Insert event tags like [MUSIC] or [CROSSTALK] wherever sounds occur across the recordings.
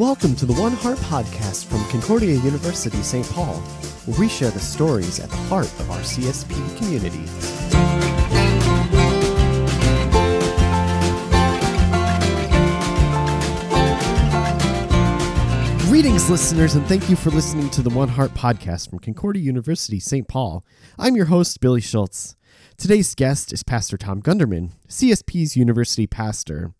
Welcome to the One Heart podcast from Concordia University, St. Paul, where we share the stories at the heart of our CSP community. Greetings, listeners, and thank you for listening to the One Heart podcast from Concordia University, St. Paul. I'm your host, Billy Schultz. Today's guest is Pastor Tom Gundermann, CSP's university pastor.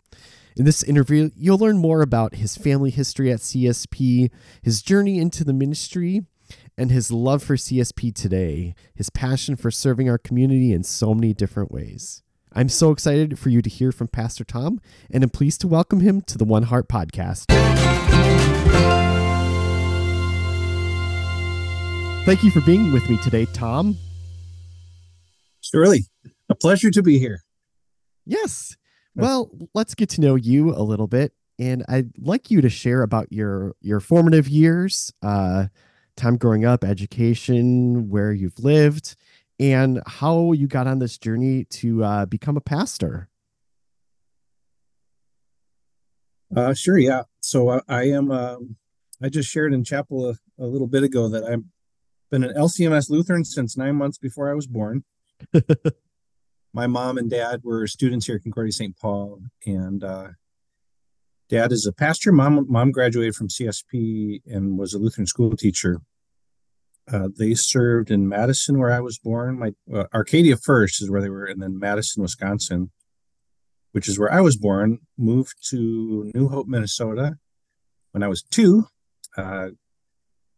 In this interview, you'll learn more about his family history at CSP, his journey into the ministry, and his love for CSP today, his passion for serving our community in so many different ways. I'm so excited for you to hear from Pastor Tom, and I'm pleased to welcome him to the One Heart podcast. Thank you for being with me today, Tom. Surely, a pleasure to be here. Yes. Well, let's get to know you a little bit, and I'd like you to share about your your formative years, uh, time growing up, education, where you've lived, and how you got on this journey to uh, become a pastor. Uh, sure, yeah. So I, I am. Um, I just shared in chapel a, a little bit ago that I've been an LCMS Lutheran since nine months before I was born. [LAUGHS] my mom and dad were students here at Concordia St. Paul, and uh, dad is a pastor. Mom, mom graduated from CSP and was a Lutheran school teacher. Uh, they served in Madison, where I was born. My uh, Arcadia first is where they were, and then Madison, Wisconsin, which is where I was born. Moved to New Hope, Minnesota, when I was two, uh,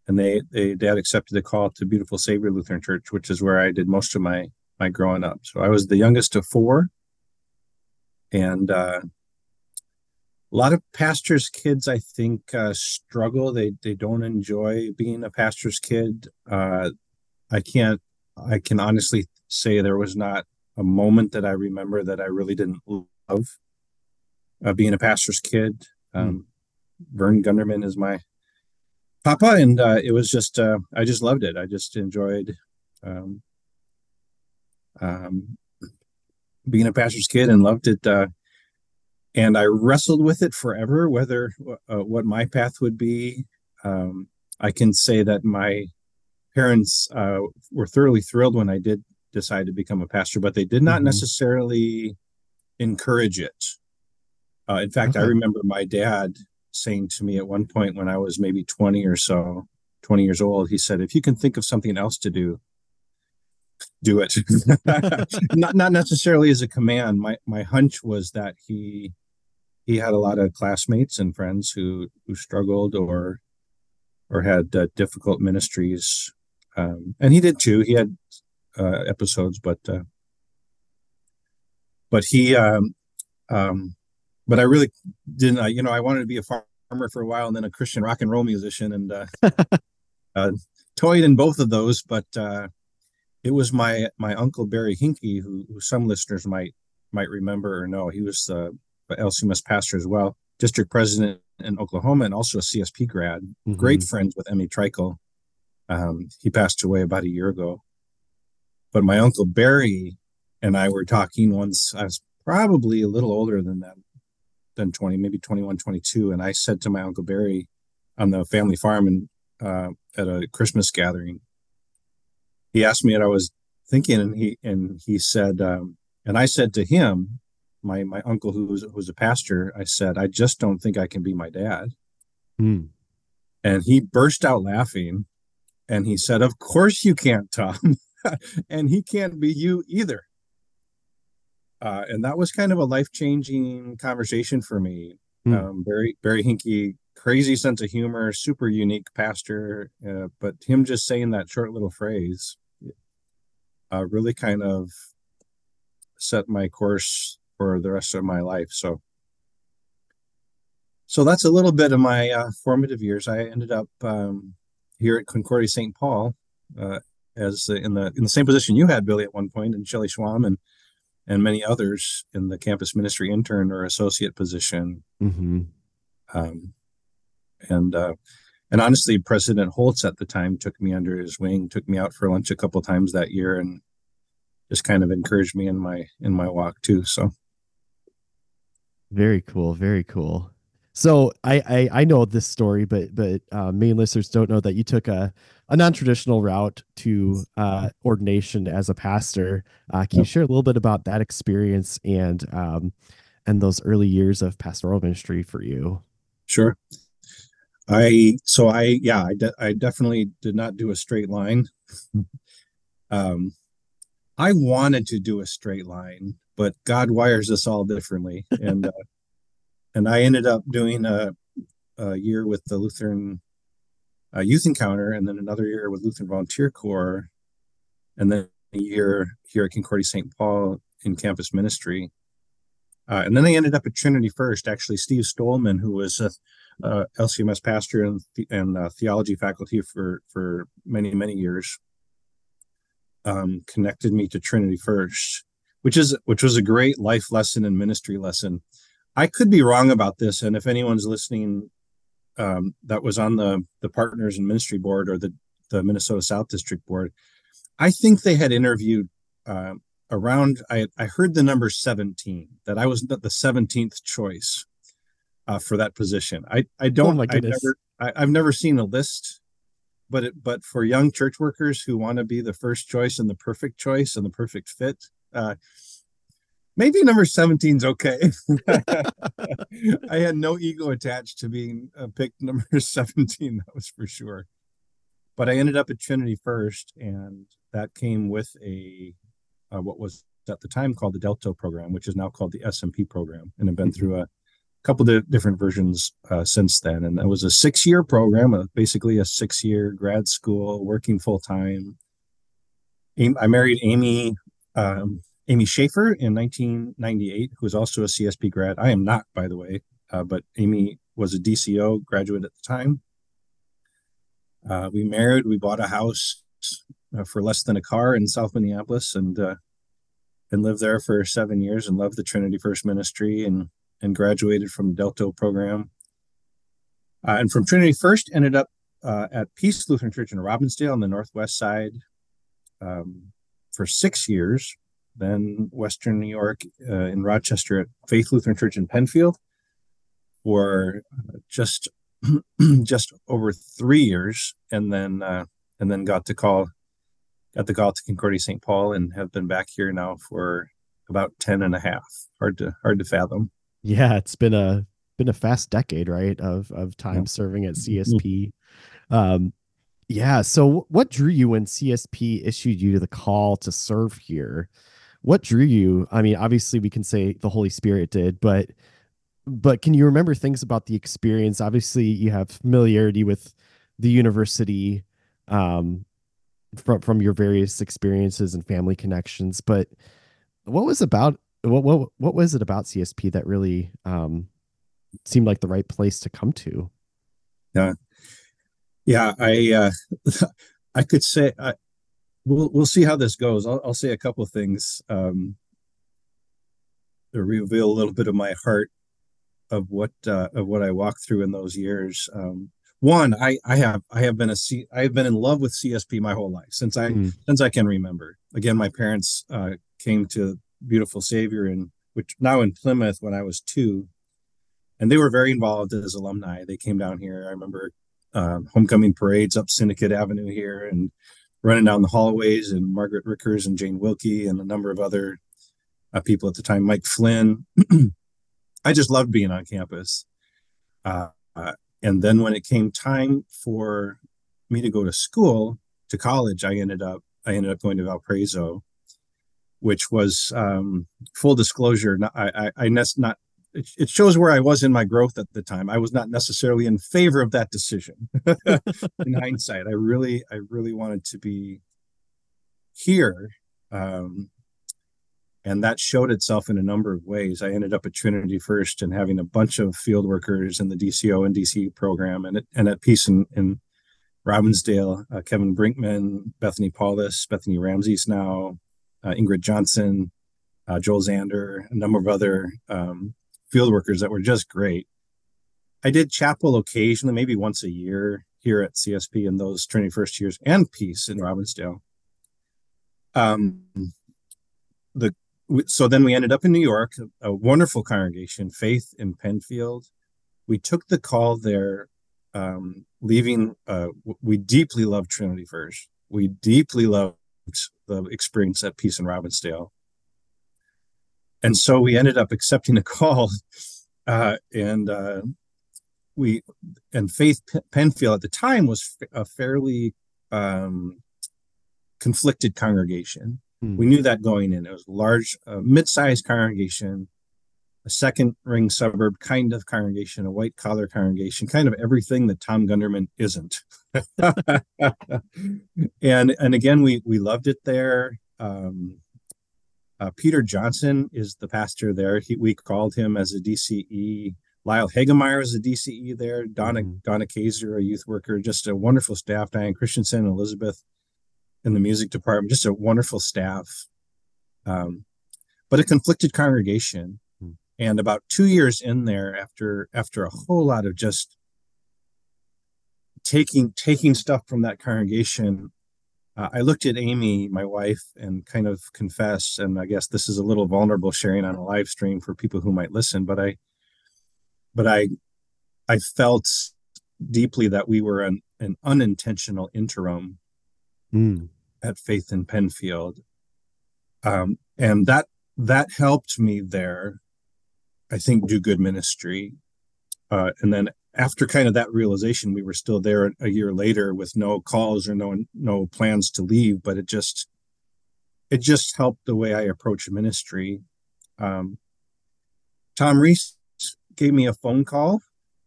and they, they dad accepted the call to Beautiful Savior Lutheran Church, which is where I did most of my my growing up. So I was the youngest of four, and uh, a lot of pastors' kids, I think, uh, struggle. They they don't enjoy being a pastor's kid. Uh, I can't. I can honestly say there was not a moment that I remember that I really didn't love uh, being a pastor's kid. Hmm. Um, mm. Vern Gundermann is my papa, and uh, it was just uh, I just loved it. I just enjoyed um, um, being a pastor's kid and loved it. Uh, and I wrestled with it forever, whether uh, what my path would be. Um, I can say that my parents uh, were thoroughly thrilled when I did decide to become a pastor, but they did not mm-hmm. necessarily encourage it. Uh, in fact, I remember my dad saying to me at one point when I was maybe 20 or so, 20 years old, he said, If you can think of something else to do, do it. [LAUGHS] not not necessarily as a command. My my hunch was that he he had a lot of classmates and friends who who struggled or or had uh, difficult ministries, um, and he did too. He had uh, episodes, but uh, but he um, um, but I really didn't. you know, I wanted to be a farmer for a while, and then a Christian rock and roll musician, and uh, [LAUGHS] uh, toyed in both of those, but. Uh, it was my my uncle Barry Henke, who, who some listeners might might remember or know. He was the LCMS pastor as well, district president in Oklahoma, and also a CSP grad. Mm-hmm. Great friends with Emmy Trikel. Um, he passed away about a year ago. But my uncle Barry and I were talking once. I was probably a little older than that, than 20, maybe 21, 22. And I said to my uncle Barry on the family farm and uh, at a Christmas gathering, he asked me what I was thinking, and he and he said, um, and I said to him, my my uncle who was who was a pastor, I said, I just don't think I can be my dad. Mm. And he burst out laughing, and he said, "Of course you can't, Tom, [LAUGHS] and he can't be you either." Uh, and that was kind of a life changing conversation for me. Mm. Um, Barry Barry Henke, crazy sense of humor, super unique pastor, uh, but him just saying that short little phrase uh, really kind of set my course for the rest of my life. So, so that's a little bit of my uh, formative years. I ended up um, here at Concordia St. Paul uh, as in the in the same position you had, Billy, at one point, and Shelley Schwam and and many others in the campus ministry intern or associate position. Mm-hmm. Um, and uh, and honestly, President Holst at the time took me under his wing, took me out for lunch a couple times that year, and just kind of encouraged me in my in my walk too. So very cool, very cool. So I, I, I know this story, but but uh, main listeners don't know that you took a, a non traditional route to uh, ordination as a pastor. Uh, can you share a little bit about that experience and um, and those early years of pastoral ministry for you? Sure. I so I yeah I de- I definitely did not do a straight line. [LAUGHS] um, I wanted to do a straight line, but God wires us all differently, [LAUGHS] and uh, and I ended up doing a, a year with the Lutheran uh, Youth Encounter, and then another year with Lutheran Volunteer Corps, and then a year here at Concordia St. Paul in campus ministry. Uh, and then I ended up at Trinity First. Actually, Steve Stolman, who was a, a LCMS pastor and, and uh, theology faculty for for many many years, um, connected me to Trinity First, which is which was a great life lesson and ministry lesson. I could be wrong about this, and if anyone's listening um, that was on the the partners and ministry board or the the Minnesota South District board, I think they had interviewed uh, around. I I heard the number seventeen that I was the seventeenth choice uh, for that position. I I don't. Oh I never. I, I've never seen a list but it, but for young church workers who want to be the first choice and the perfect choice and the perfect fit, uh, maybe number 17 is okay. [LAUGHS] I had no ego attached to being uh, picked number [LAUGHS] 17, that was for sure. But I ended up at Trinity first, and that came with a uh, what was at the time called the Delta program, which is now called the SMP program, and I've been mm-hmm. through a couple of different versions uh, since then. And that was a six-year program, uh, basically a six-year grad school, working full time. I married Amy um, Amy Schaefer in 1998, who was also a CSP grad. I am not, by the way, uh, but Amy was a DCO graduate at the time. Uh, we married. We bought a house uh, for less than a car in South Minneapolis, and uh, and lived there for seven years, and loved the Trinity First Ministry, and and graduated from Delta program. Uh, and from Trinity First, ended up uh, at Peace Lutheran Church in Robbinsdale on the northwest side um, for six years then Western New York uh, in Rochester at Faith Lutheran Church in Penfield for just [CLEARS THROAT] just over three years, and then uh, and then got to call got the call to Concordia St. Paul, and have been back here now for about 10 and a half. Hard to hard to fathom. Yeah, it's been a been a fast decade, right? Of of time yeah. serving at CSP. Um, yeah. So, what drew you when CSP issued you the call to serve here? what drew you i mean obviously we can say the holy spirit did but but can you remember things about the experience obviously you have familiarity with the university um from from your various experiences and family connections but what was about what what what was it about CSP that really um seemed like the right place to come to yeah yeah i uh [LAUGHS] i could say I, we'll we'll see how this goes. I'll, I'll say a couple of things um, to reveal a little bit of my heart of what uh, of what I walked through in those years. Um, one, I I have I have been a C I have been in love with CSP my whole life since I mm. since I can remember. Again, my parents uh, came to Beautiful Savior and which now in Plymouth when I was two, and they were very involved as alumni. They came down here. I remember uh, homecoming parades up Syndicate Avenue here, and running down the hallways and Margaret Rickers and Jane Wilkie and a number of other uh, people at the time, Mike Flynn. [CLEARS THROAT] I just loved being on campus. Uh, uh, and then when it came time for me to go to school, to college, I ended up I ended up going to Valparaiso, which was um, full disclosure. Not, I, I, I not it, it shows where I was in my growth at the time. I was not necessarily in favor of that decision. [LAUGHS] in hindsight, I really, I really wanted to be here. Um, and that showed itself in a number of ways. I ended up at Trinity first and having a bunch of field workers in the DCO and DC program and, and at Peace in, in Robbinsdale, uh, Kevin Brinkman, Bethany Paulus, Bethany Ramses now, uh, Ingrid Johnson, uh, Joel Zander, a number of other um, field workers that were just great. I did chapel occasionally, maybe once a year here at CSP in those Trinity first years and Peace in Robbinsdale. Um, the so then we ended up in New York, a wonderful congregation, Faith in Penfield, we took the call there, um, leaving. Uh, we deeply loved Trinity First. We deeply loved the experience at Peace and Robbinsdale, and so we ended up accepting a [LAUGHS] call, uh, and uh, we and Faith Penfield at the time was a fairly um, conflicted congregation. Hmm. We knew that going in. It was a large, uh, mid-sized congregation, a second ring suburb kind of congregation, a white collar congregation, kind of everything that Tom Gundermann isn't. [LAUGHS] and and again, we we loved it there. Um, uh, Peter Johnson is the pastor there. He, we called him as a DCE. Lyle Hagemeyer is a DCE there. Donna mm-hmm. Donna Kaiser, a youth worker, just a wonderful staff. Diane Christensen, Elizabeth in the music department, just a wonderful staff. Um, but a conflicted congregation. Mm-hmm. And about two years in there, after after a whole lot of just taking taking stuff from that congregation, uh, I looked at Amy, my wife, and kind of confessed. And I guess this is a little vulnerable sharing on a live stream for people who might listen, but I but I I felt deeply that we were an, an unintentional interim mm. at Faith in Penfield. Um, and that that helped me there, I think, do good ministry. Uh, and then after kind of that realization, we were still there a year later with no calls or no no plans to leave, but it just it just helped the way I approach ministry. Um, Tom Ries gave me a phone call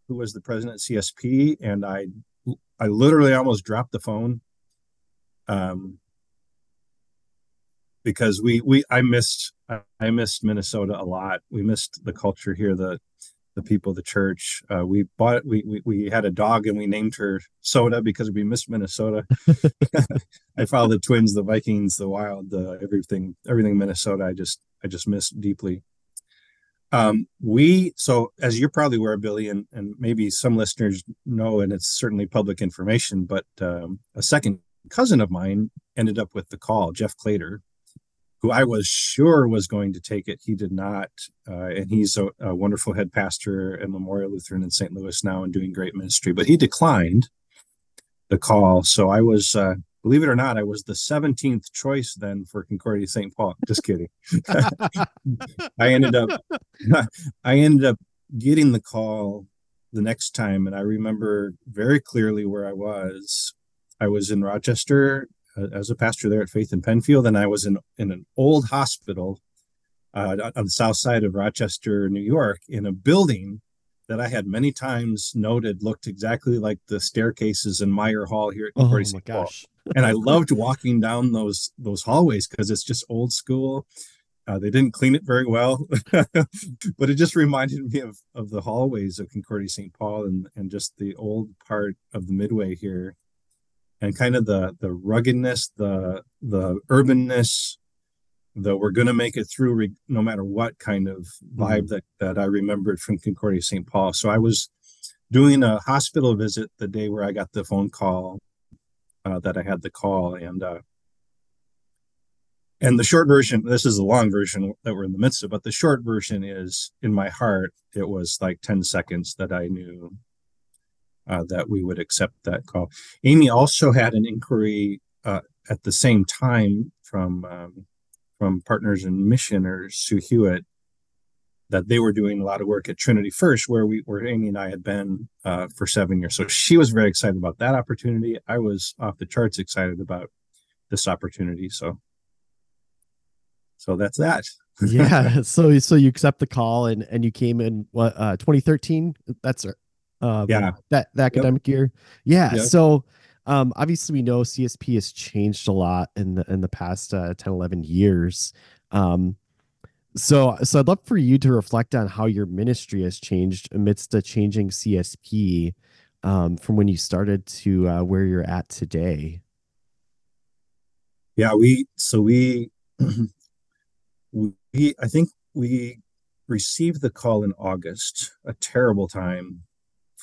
who was the president of CSP and I I literally almost dropped the phone um because we we I missed I missed Minnesota a lot. We missed the culture here, the the people, the church. Uh, we bought we, we we had a dog and we named her Soda because we missed Minnesota. [LAUGHS] I followed the Twins, the Vikings, the Wild, the everything everything Minnesota. I just I just missed deeply. Um, we so as you're probably aware, Billy, and, and maybe some listeners know, and it's certainly public information, but um, a second cousin of mine ended up with the call, Jeff Clater, who I was sure was going to take it. He did not, uh, and he's a, a, wonderful head pastor at Memorial Lutheran in St. Louis now and doing great ministry. But he declined the call, so I was uh, believe it or not, I was the 17th choice then for Concordia St. Paul. Just kidding. [LAUGHS] I ended up [LAUGHS] I ended up getting the call the next time and I remember very clearly where I was. I was in Rochester uh, as a pastor there at Faith in Penfield and I was in in an old hospital uh, on the south side of Rochester, New York in a building that I had many times noted looked exactly like the staircases in Meyer Hall here at oh, Concordia my gosh and I [LAUGHS] loved walking down those those hallways because it's just old school. Uh, they didn't clean it very well, [LAUGHS] but it just reminded me of, of the hallways of Concordia St. Paul and, and just the old part of the Midway here, and kind of the the ruggedness, the the urbanness, the we're going to make it through re- no matter what kind of vibe mm-hmm. that that I remembered from Concordia St. Paul. So I was doing a hospital visit the day where I got the phone call uh, that I had the call and uh, and the short version this is the long version that we're in the midst of but the short version is in my heart it was like 10 seconds that i knew uh, that we would accept that call amy also had an inquiry uh, at the same time from um, from partners and missioners sue hewitt that they were doing a lot of work at Trinity First, where we where Amy and I had been uh, for seven years. So she was very excited about that opportunity. I was off the charts excited about this opportunity. So so that's that. yeah. [LAUGHS] So so you accept the call and and you came in what uh 2013. That's uh yeah that the academic yep. year. Yeah. Yep. So um obviously we know CSP has changed a lot in the in the past uh 10 11 years. Um so, so I'd love for you to reflect on how your ministry has changed amidst the changing CSP um, from when you started to uh, where you're at today. Yeah, we so we [CLEARS THROAT] we I think we received the call in August, a terrible time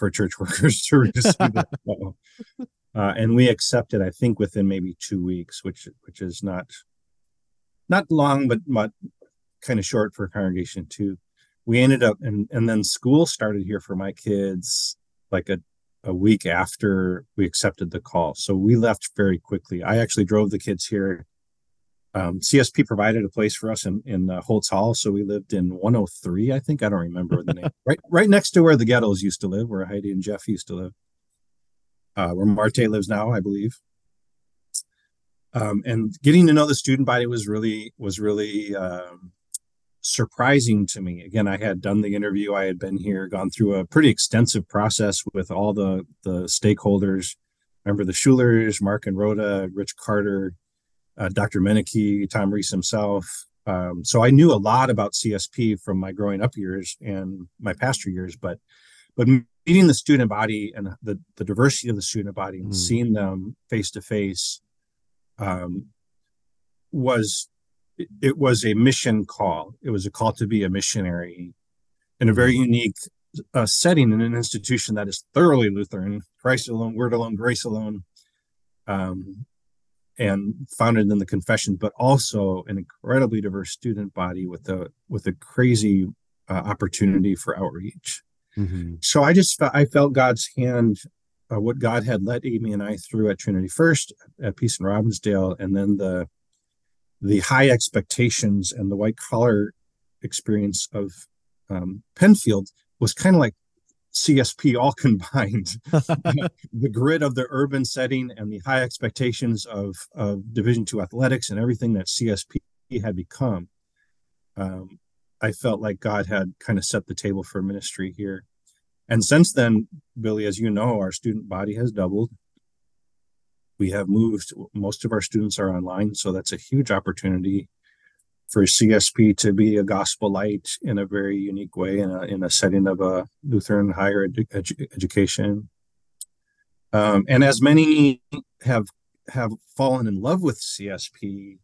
for church [LAUGHS] workers to receive that call. [LAUGHS] Uh, and we accepted, I think, within maybe two weeks, which which is not not long, but but kind of short for a congregation too. we ended up and and then school started here for my kids like a a week after we accepted the call. So we left very quickly. I actually drove the kids here. Um, CSP provided a place for us in in uh, Holst Hall, so we lived in 103. I think I don't remember the name. [LAUGHS] right, right next to where the ghettos used to live, where Heidi and Jeff used to live, uh, where Marte lives now, I believe. Um, and getting to know the student body was really was really um, surprising to me. Again, I had done the interview, I had been here, gone through a pretty extensive process with all the the stakeholders. Remember the Schulers, Mark and Rhoda, Rich Carter, uh, Dr. Mennicke, Tom Ries himself. Um, so I knew a lot about CSP from my growing up years and my pastor years, but but meeting the student body and the the diversity of the student body and mm. seeing them face to face was it was a mission call. It was a call to be a missionary in a very unique uh, setting in an institution that is thoroughly Lutheran, Christ alone, word alone, grace alone, um, and founded in the confession, but also an incredibly diverse student body with a with a crazy uh, opportunity for outreach. Mm-hmm. So I just I felt God's hand, uh, what God had led Amy and I through at Trinity First, at Peace and Robbinsdale, and then the the high expectations and the white collar experience of um, Penfield was kind of like CSP all [LAUGHS] combined. the grit of the urban setting and the high expectations of, of Division two athletics and everything that CSP had become. Um, I felt like God had kind of set the table for ministry here. And since then, Billy, as you know, our student body has doubled we have moved most of our students are online so that's a huge opportunity for csp to be a gospel light in a very unique way in a, in a setting of a lutheran higher edu- education um, and as many have have fallen in love with csp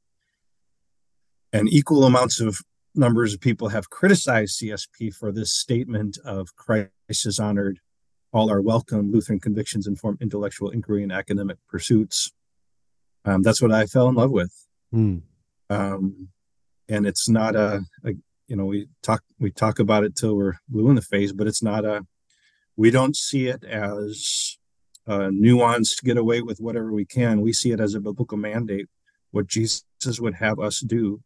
and equal amounts of numbers of people have criticized csp for this statement of christ is honored all are welcome. Lutheran convictions inform intellectual inquiry and academic pursuits. Um, that's what I fell in love with. Mm. Um, and it's not a, a, you know, we talk we talk about it till we're blue in the face, but it's not a. We don't see it as a nuanced get away with whatever we can. We see it as a biblical mandate, what Jesus would have us do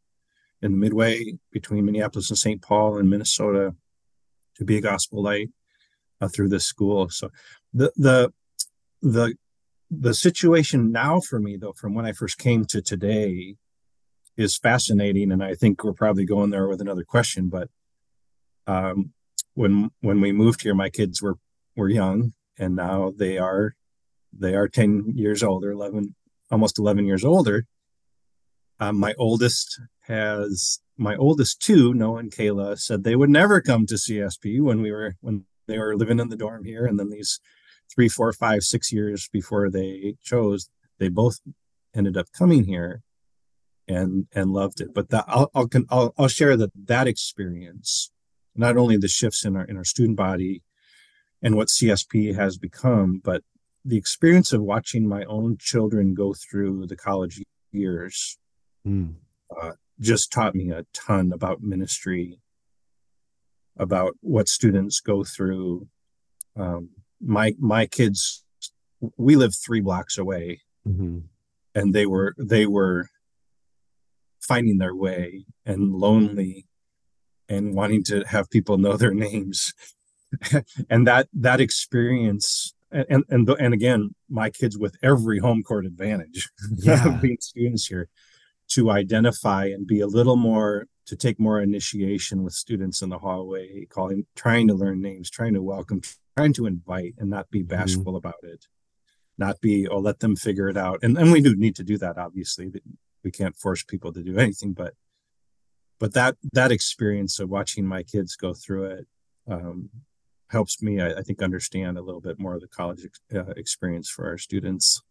in the midway between Minneapolis and St. Paul and Minnesota to be a gospel light uh, through this school. So the the the the situation now for me though from when I first came to today is fascinating and I think we're probably going there with another question but um, when when we moved here my kids were were young and now they are they are 10 years older 11 almost 11 years older. Um, my oldest has my oldest two Noah and Kayla said they would never come to CSP when we were when they were living in the dorm here and then these three four five six years before they chose they both ended up coming here and and loved it but that I'll, I'll i'll i'll share that that experience not only the shifts in our in our student body and what csp has become but the experience of watching my own children go through the college years mm. uh, just taught me a ton about ministry about what students go through. Um, my my kids, we live three blocks away, mm-hmm. and they were they were finding their way and lonely, and wanting to have people know their names, [LAUGHS] and that that experience. And, and and again, my kids with every home court advantage [LAUGHS] yeah. being students here, to identify and be a little more to take more initiation with students in the hallway, calling, trying to learn names, trying to welcome, trying to invite, and not be mm-hmm. bashful mm-hmm. about it. Not be, oh, let them figure it out. And and we do need to do that. Obviously, we can't force people to do [LAUGHS] anything, but but that that experience of watching my kids go through it um, helps me, I, I, think, understand a little bit more of the college uh, experience for our students.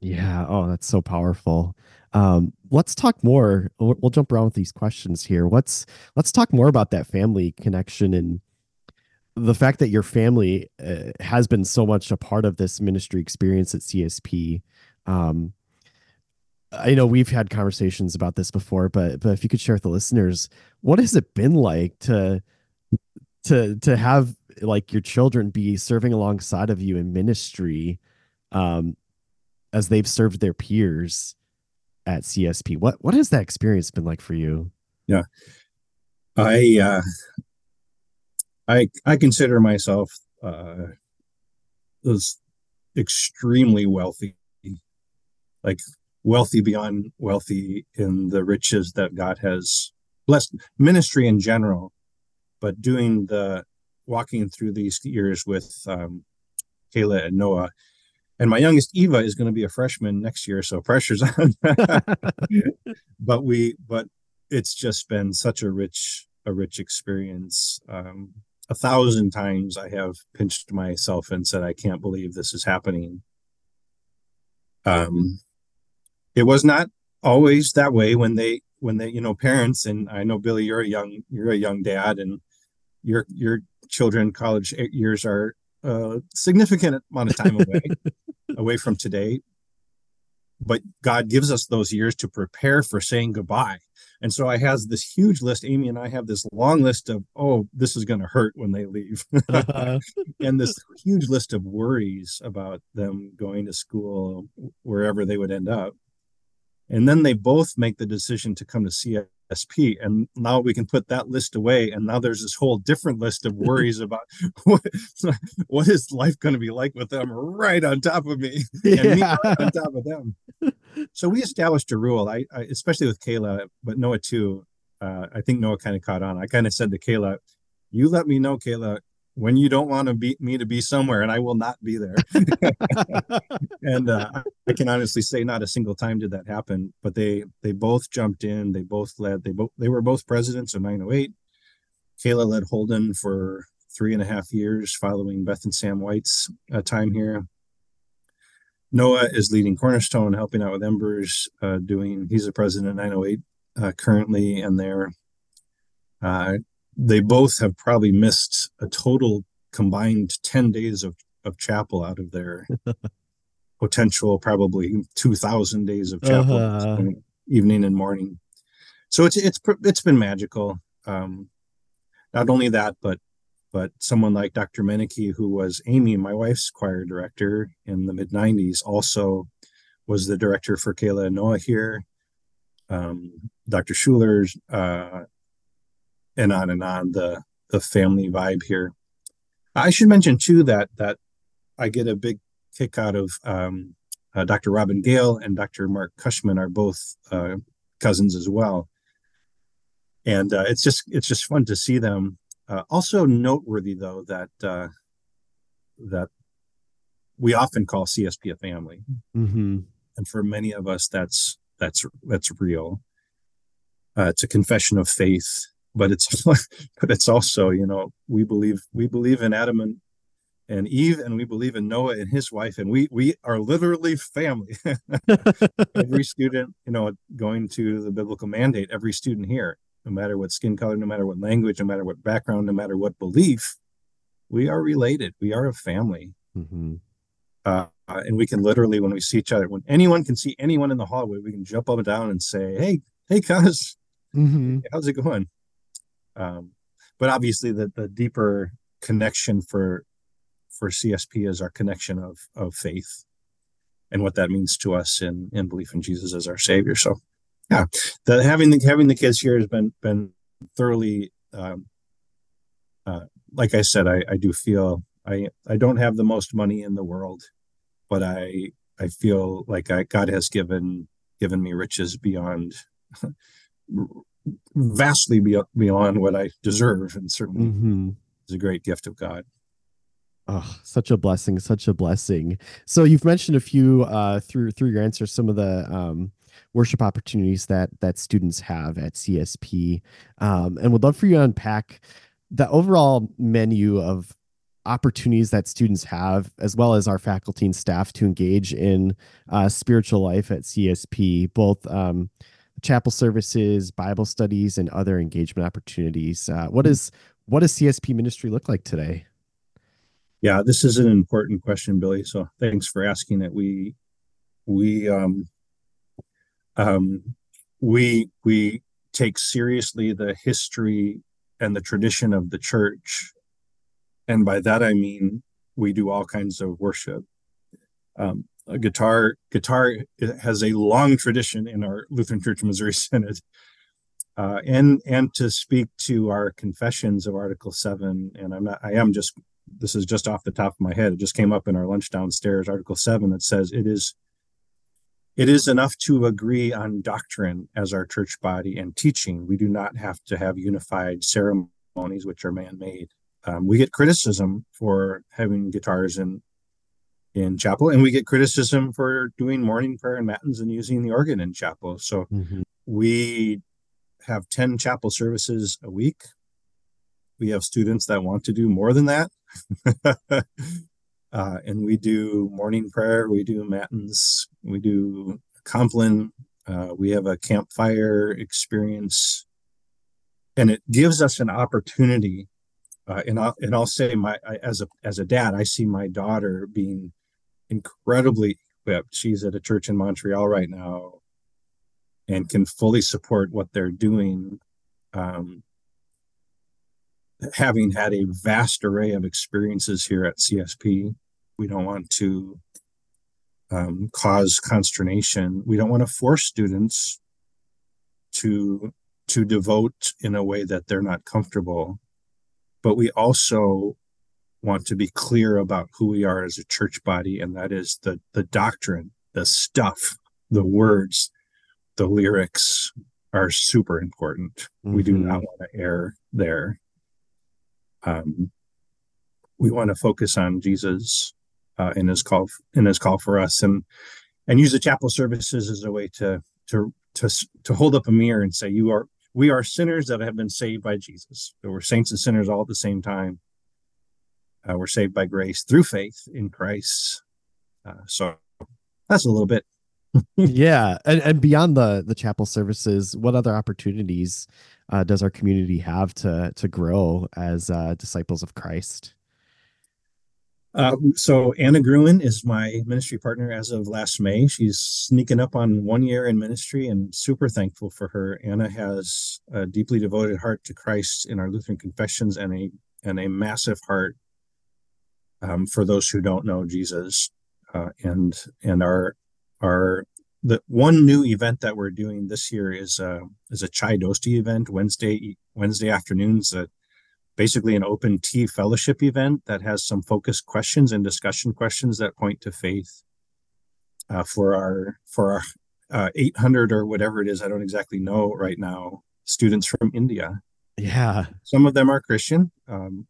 Yeah. Oh, that's so powerful. Um, let's talk more. We'll, we'll jump around with these questions here. Let's let's talk more about that family connection and the fact that your family uh, has been so much a part of this ministry experience at CSP. Um, I know we've had conversations about this before, but but if you could share with the listeners, what has it been like to to to have like your children be serving alongside of you in ministry um as they've served their peers at CSP. What what has that experience been like for you? Yeah. I uh I I consider myself uh extremely wealthy. Like wealthy beyond wealthy in the riches that God has blessed ministry in general, but doing the walking through these years with um, Kayla and Noah. And my youngest Eva is going to be a freshman next year, so pressure's on. [LAUGHS] but we, but it's just been such a rich, a rich experience. Um, a thousand times I have pinched myself and said, I can't believe this is happening. Um, it was not always that way when they when they you know parents and i know billy you're a young you're a young dad and your your children college years are a significant amount of time away [LAUGHS] away from today. But god gives us those years to prepare for saying goodbye. And so i has this huge list amy and i have this long list of oh this is going to hurt when they leave. Uh-huh. [LAUGHS] and this huge list of worries about them going to school wherever they would end up and then they both make the decision to come to CSP. And now we can put that list away. And now there's this whole different list of [LAUGHS] worries about [LAUGHS] what, what is life going to be like with them right on top of me yeah. and me right on top of them. So we established a rule, I, I especially with Kayla, but Noah too. Uh, I think Noah kind of caught on. I kind of said to Kayla, you let me know, Kayla, when you don't want to be me to be somewhere and I will not be there. [LAUGHS] and uh, I can honestly say not a single time did that happen, but they they both jumped in, they both led, they both they were both presidents of 908. Kayla led Holden for three and a half years following Beth and Sam White's uh, time here. Noah is leading Cornerstone, helping out with Embers, uh, doing he's the president of 908 uh, currently, and they're uh, they both have probably missed a total combined 10 days of, of chapel out of their [LAUGHS] potential probably 2000 days of chapel uh-huh. evening and morning. So it's it's it's been magical. Um not only that but but someone like dr mennicke who was amy my wife's choir director in the mid 90s also was the director for kayla and noah here. Um, dr schuler's uh, and on and on the the family vibe here. I should mention too that that I get a big kick out of um, uh, Dr. Robin Gale and Dr. Mark Cushman are both uh, cousins as well, and uh, it's just it's just fun to see them. Uh, also noteworthy though that uh, that we often call CSP a family, mm-hmm. and for many of us that's that's that's real. Uh, it's a confession of faith but it's [LAUGHS] but it's also you know we believe we believe in adam and and eve and we believe in noah and his wife and we we are literally family. [LAUGHS] Every [LAUGHS] student you know going to the biblical mandate every student here no matter what skin color no matter what language no matter what background no matter what belief we are related. We are a family. Mm-hmm. uh, and we can literally when we see each other when anyone can see anyone in the hallway we can jump up and down and say hey hey cuz. Mm-hmm. how's it going um, but obviously, the the deeper connection for for CSP is our connection of of faith and what that means to us in in belief in Jesus as our Savior. So, yeah, the having the having the kids here has been been thoroughly. Um, uh, like I said, I, I do feel I I don't have the most money in the world, but I I feel like I, God has given given me riches beyond [LAUGHS] vastly beyond what I deserve, and certainly mm-hmm. is a great gift of God. Oh, such a blessing, such a blessing. So you've mentioned a few uh, through through your answers, some of the um, worship opportunities that that students have at CSP, um, and would love for you to unpack the overall menu of opportunities that students have, as well as our faculty and staff to engage in uh, spiritual life at CSP, both um, chapel services, Bible studies, and other engagement opportunities. Uh, what is what does CSP ministry look like today? Yeah, this is an important question, Billy. So thanks for asking it. We we um, um, we we take seriously the history and the tradition of the church and by that I mean we do all kinds of worship. Um, guitar guitar has a long tradition in our Lutheran Church Missouri [LAUGHS] Synod. Uh, and and to speak to our confessions of Article Seven, and I'm not I am just this is just off the top of my head. It just came up in our lunch downstairs, Article Seven, that says it is it is enough to agree on doctrine as our church body and teaching. We do not have to have unified ceremonies which are man-made. Um, we get criticism for having guitars in in chapel, and we get criticism for doing morning prayer and matins and using the organ in chapel. So mm-hmm. we have 10 chapel services a week. We have students that want to do more than that. [LAUGHS] uh, and we do morning prayer, we do matins, we do Compline, uh, we have a campfire experience. And it gives us an opportunity. Uh, and I'll and I'll say my I, as a as a dad, I see my daughter being incredibly equipped. She's at a church in Montreal right now and can fully support what they're doing. Um, having had a vast array of experiences here at CSP, we don't want to um, cause consternation. We don't want to force students to to devote in a way that they're not comfortable. But we also want to be clear about who we are as a church body, and that is the the doctrine, the stuff, the words, the lyrics are super important. Mm-hmm. We do not mm-hmm. want to err there. Um, we want to focus on Jesus uh, in his call in his call for us, and and use the chapel services as a way to to to to hold up a mirror and say, "You are we are sinners that have been saved by Jesus. So we're saints and sinners all at the same time. Uh, we're saved by grace through faith in Christ. Uh, so that's a little bit. [LAUGHS] yeah, and, and beyond the the chapel services, what other opportunities uh, does our community have to to grow as uh, disciples of Christ? Uh, so Anna Gruen is my ministry partner as of last May. She's sneaking up on one year in ministry, and super thankful for her. Anna has a deeply devoted heart to Christ in our Lutheran confessions, and a and a massive heart um, for those who don't know Jesus. Uh, and and our our the one new event that we're doing this year is uh, is a chai dosti event Wednesday Wednesday afternoons. Uh, basically an open tea fellowship event that has some focused questions and discussion questions that point to faith uh, for our for our uh, 800 or whatever it is. I don't exactly know right now. Students from India. Yeah, some of them are Christian. Um,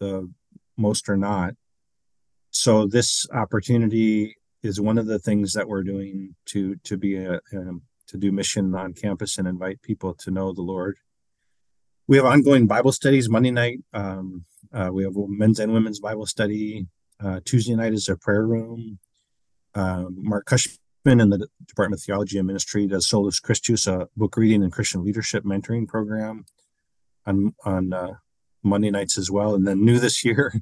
the most are not so this opportunity is one of the things that we're doing to to be a, um, to do mission on campus and invite people to know the Lord. We have ongoing Bible studies Monday night. Um, uh, we have men's and women's Bible study. Uh, Tuesday night is a prayer room. Um, Mark Cushman in the Department of Theology and Ministry does Solus Christus, a book reading and Christian leadership mentoring program on on uh, Monday nights as well. And then new this year,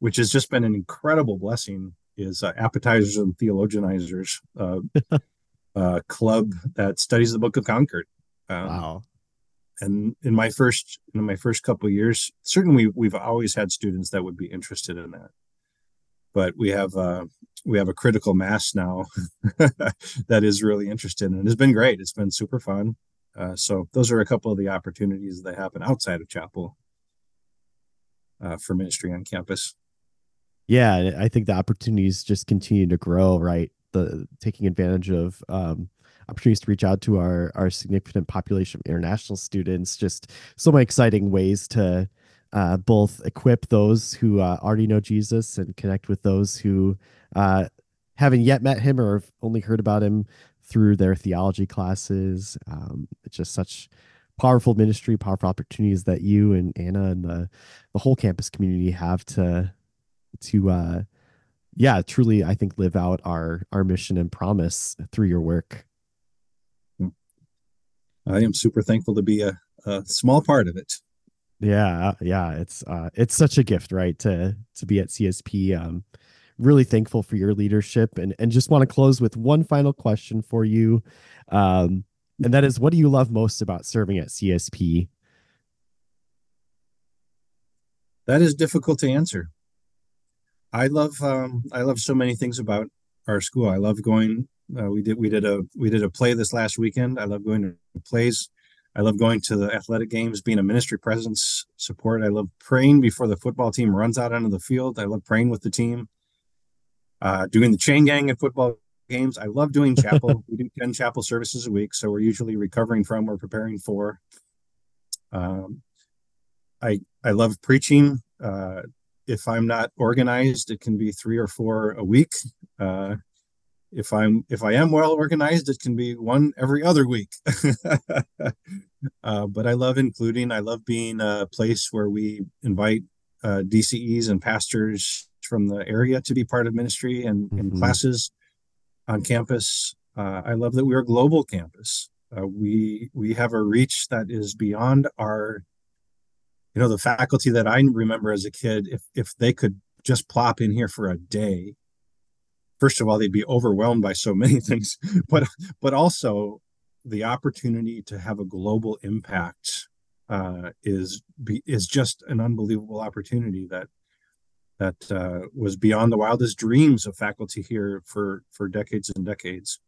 which has just been an incredible blessing, is uh, Appetizers and Theologianizers uh, [LAUGHS] uh, club that studies the Book of Concord. Um, wow. And in my first in my first couple years, certainly we've always had students that would be interested in that, but we have uh, we have a critical mass now [LAUGHS] that is really interested, and it's been great. It's been super fun. Uh, so those are a couple of the opportunities that happen outside of chapel uh, for ministry on campus yeah, I think the opportunities just continue to grow, right? The taking advantage of um, opportunities to reach out to our our significant population of international students, just so many exciting ways to uh, both equip those who uh, already know Jesus and connect with those who uh, haven't yet met him or have only heard about him through their theology classes. Um, it's just such powerful ministry, powerful opportunities that you and Anna and the, the whole campus community have to to uh yeah truly i think live out our our mission and promise through your work. I am super thankful to be a, a small part of it. Yeah yeah it's uh it's such a gift right to to be at csp um really thankful for your leadership and and just want to close with one final question for you. Um and that is what do you love most about serving at csp That is difficult to answer. I love um, I love so many things about our school. I love going. Uh, we did we did a we did a play this last weekend. I love going to plays. I love going to the athletic games, being a ministry presence support. I love praying before the football team runs out onto the field. I love praying with the team. Uh, doing the chain gang at football games. I love doing chapel. [LAUGHS] we do 10 chapel services a week. So we're usually recovering from or preparing for. Um, I, I love preaching. Uh, if I'm not organized, it can be three or four a week. Uh, if I'm if I am well organized, it can be one every other week. [LAUGHS] uh, but I love including. I love being a place where we invite uh, DCEs and pastors from the area to be part of ministry and, mm-hmm. classes on campus. Uh, I love that we're a global campus. Uh, we we have a reach that is beyond our. You know, the faculty that I remember as a kid, if if they could just plop in here for a day, first of all, they'd be overwhelmed by so [LAUGHS] many things, but but also the opportunity to have a global impact uh, is is just an unbelievable opportunity that that uh, was beyond the wildest dreams of faculty here for for decades and decades.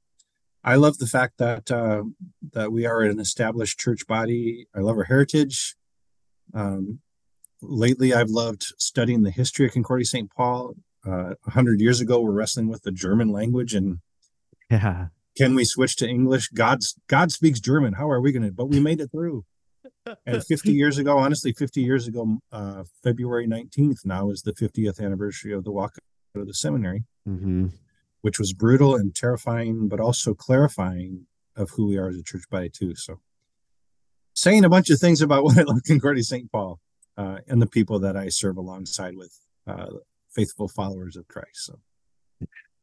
I love the fact that uh, that we are an established church body. I love our heritage. Um, lately, I've loved studying the history of Concordia St. Paul. Uh, a hundred years ago, we're wrestling with the German language, and yeah, can we switch to English? God's God speaks German. How are we going to? But we made it through and 50 [LAUGHS] years ago, honestly, 50 years ago, uh, February 19th now is the 50th anniversary of the walk out of the seminary, mm-hmm. which was brutal and terrifying, but also clarifying of who we are as a church body, too. So, saying a bunch of things about [LAUGHS] what I love Concordia St. Paul uh, and the people that I serve alongside with, uh, faithful followers of Christ. So,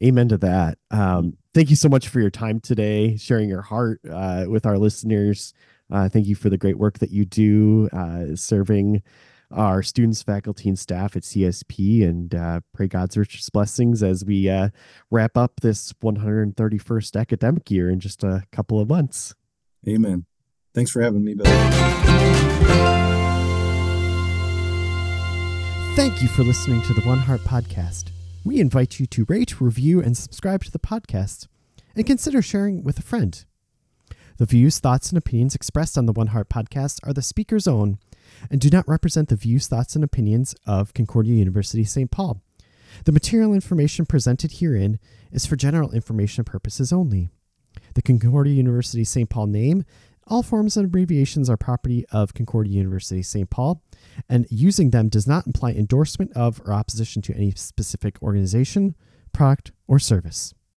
Amen to that. Um, thank you so much for your time today, sharing your heart uh, with our listeners. Uh, thank you for the great work that you do uh, serving our students, faculty, and staff at CSP, and uh, pray God's richest blessings as we uh, wrap up this 131st academic year in just a couple of months. Amen. Thanks for having me, Bill. Thank you for listening to the One Heart Podcast. We invite you to rate, review, and subscribe to the podcast, and consider sharing with a friend. The views, thoughts, and opinions expressed on the One Heart podcast are the speaker's own and do not represent the views, thoughts, and opinions of Concordia University St. Paul. The material information presented herein is for general information purposes only. The Concordia University St. Paul name, all forms and abbreviations are property of Concordia University St. Paul, and using them does not imply endorsement of or opposition to any specific organization, product, or service.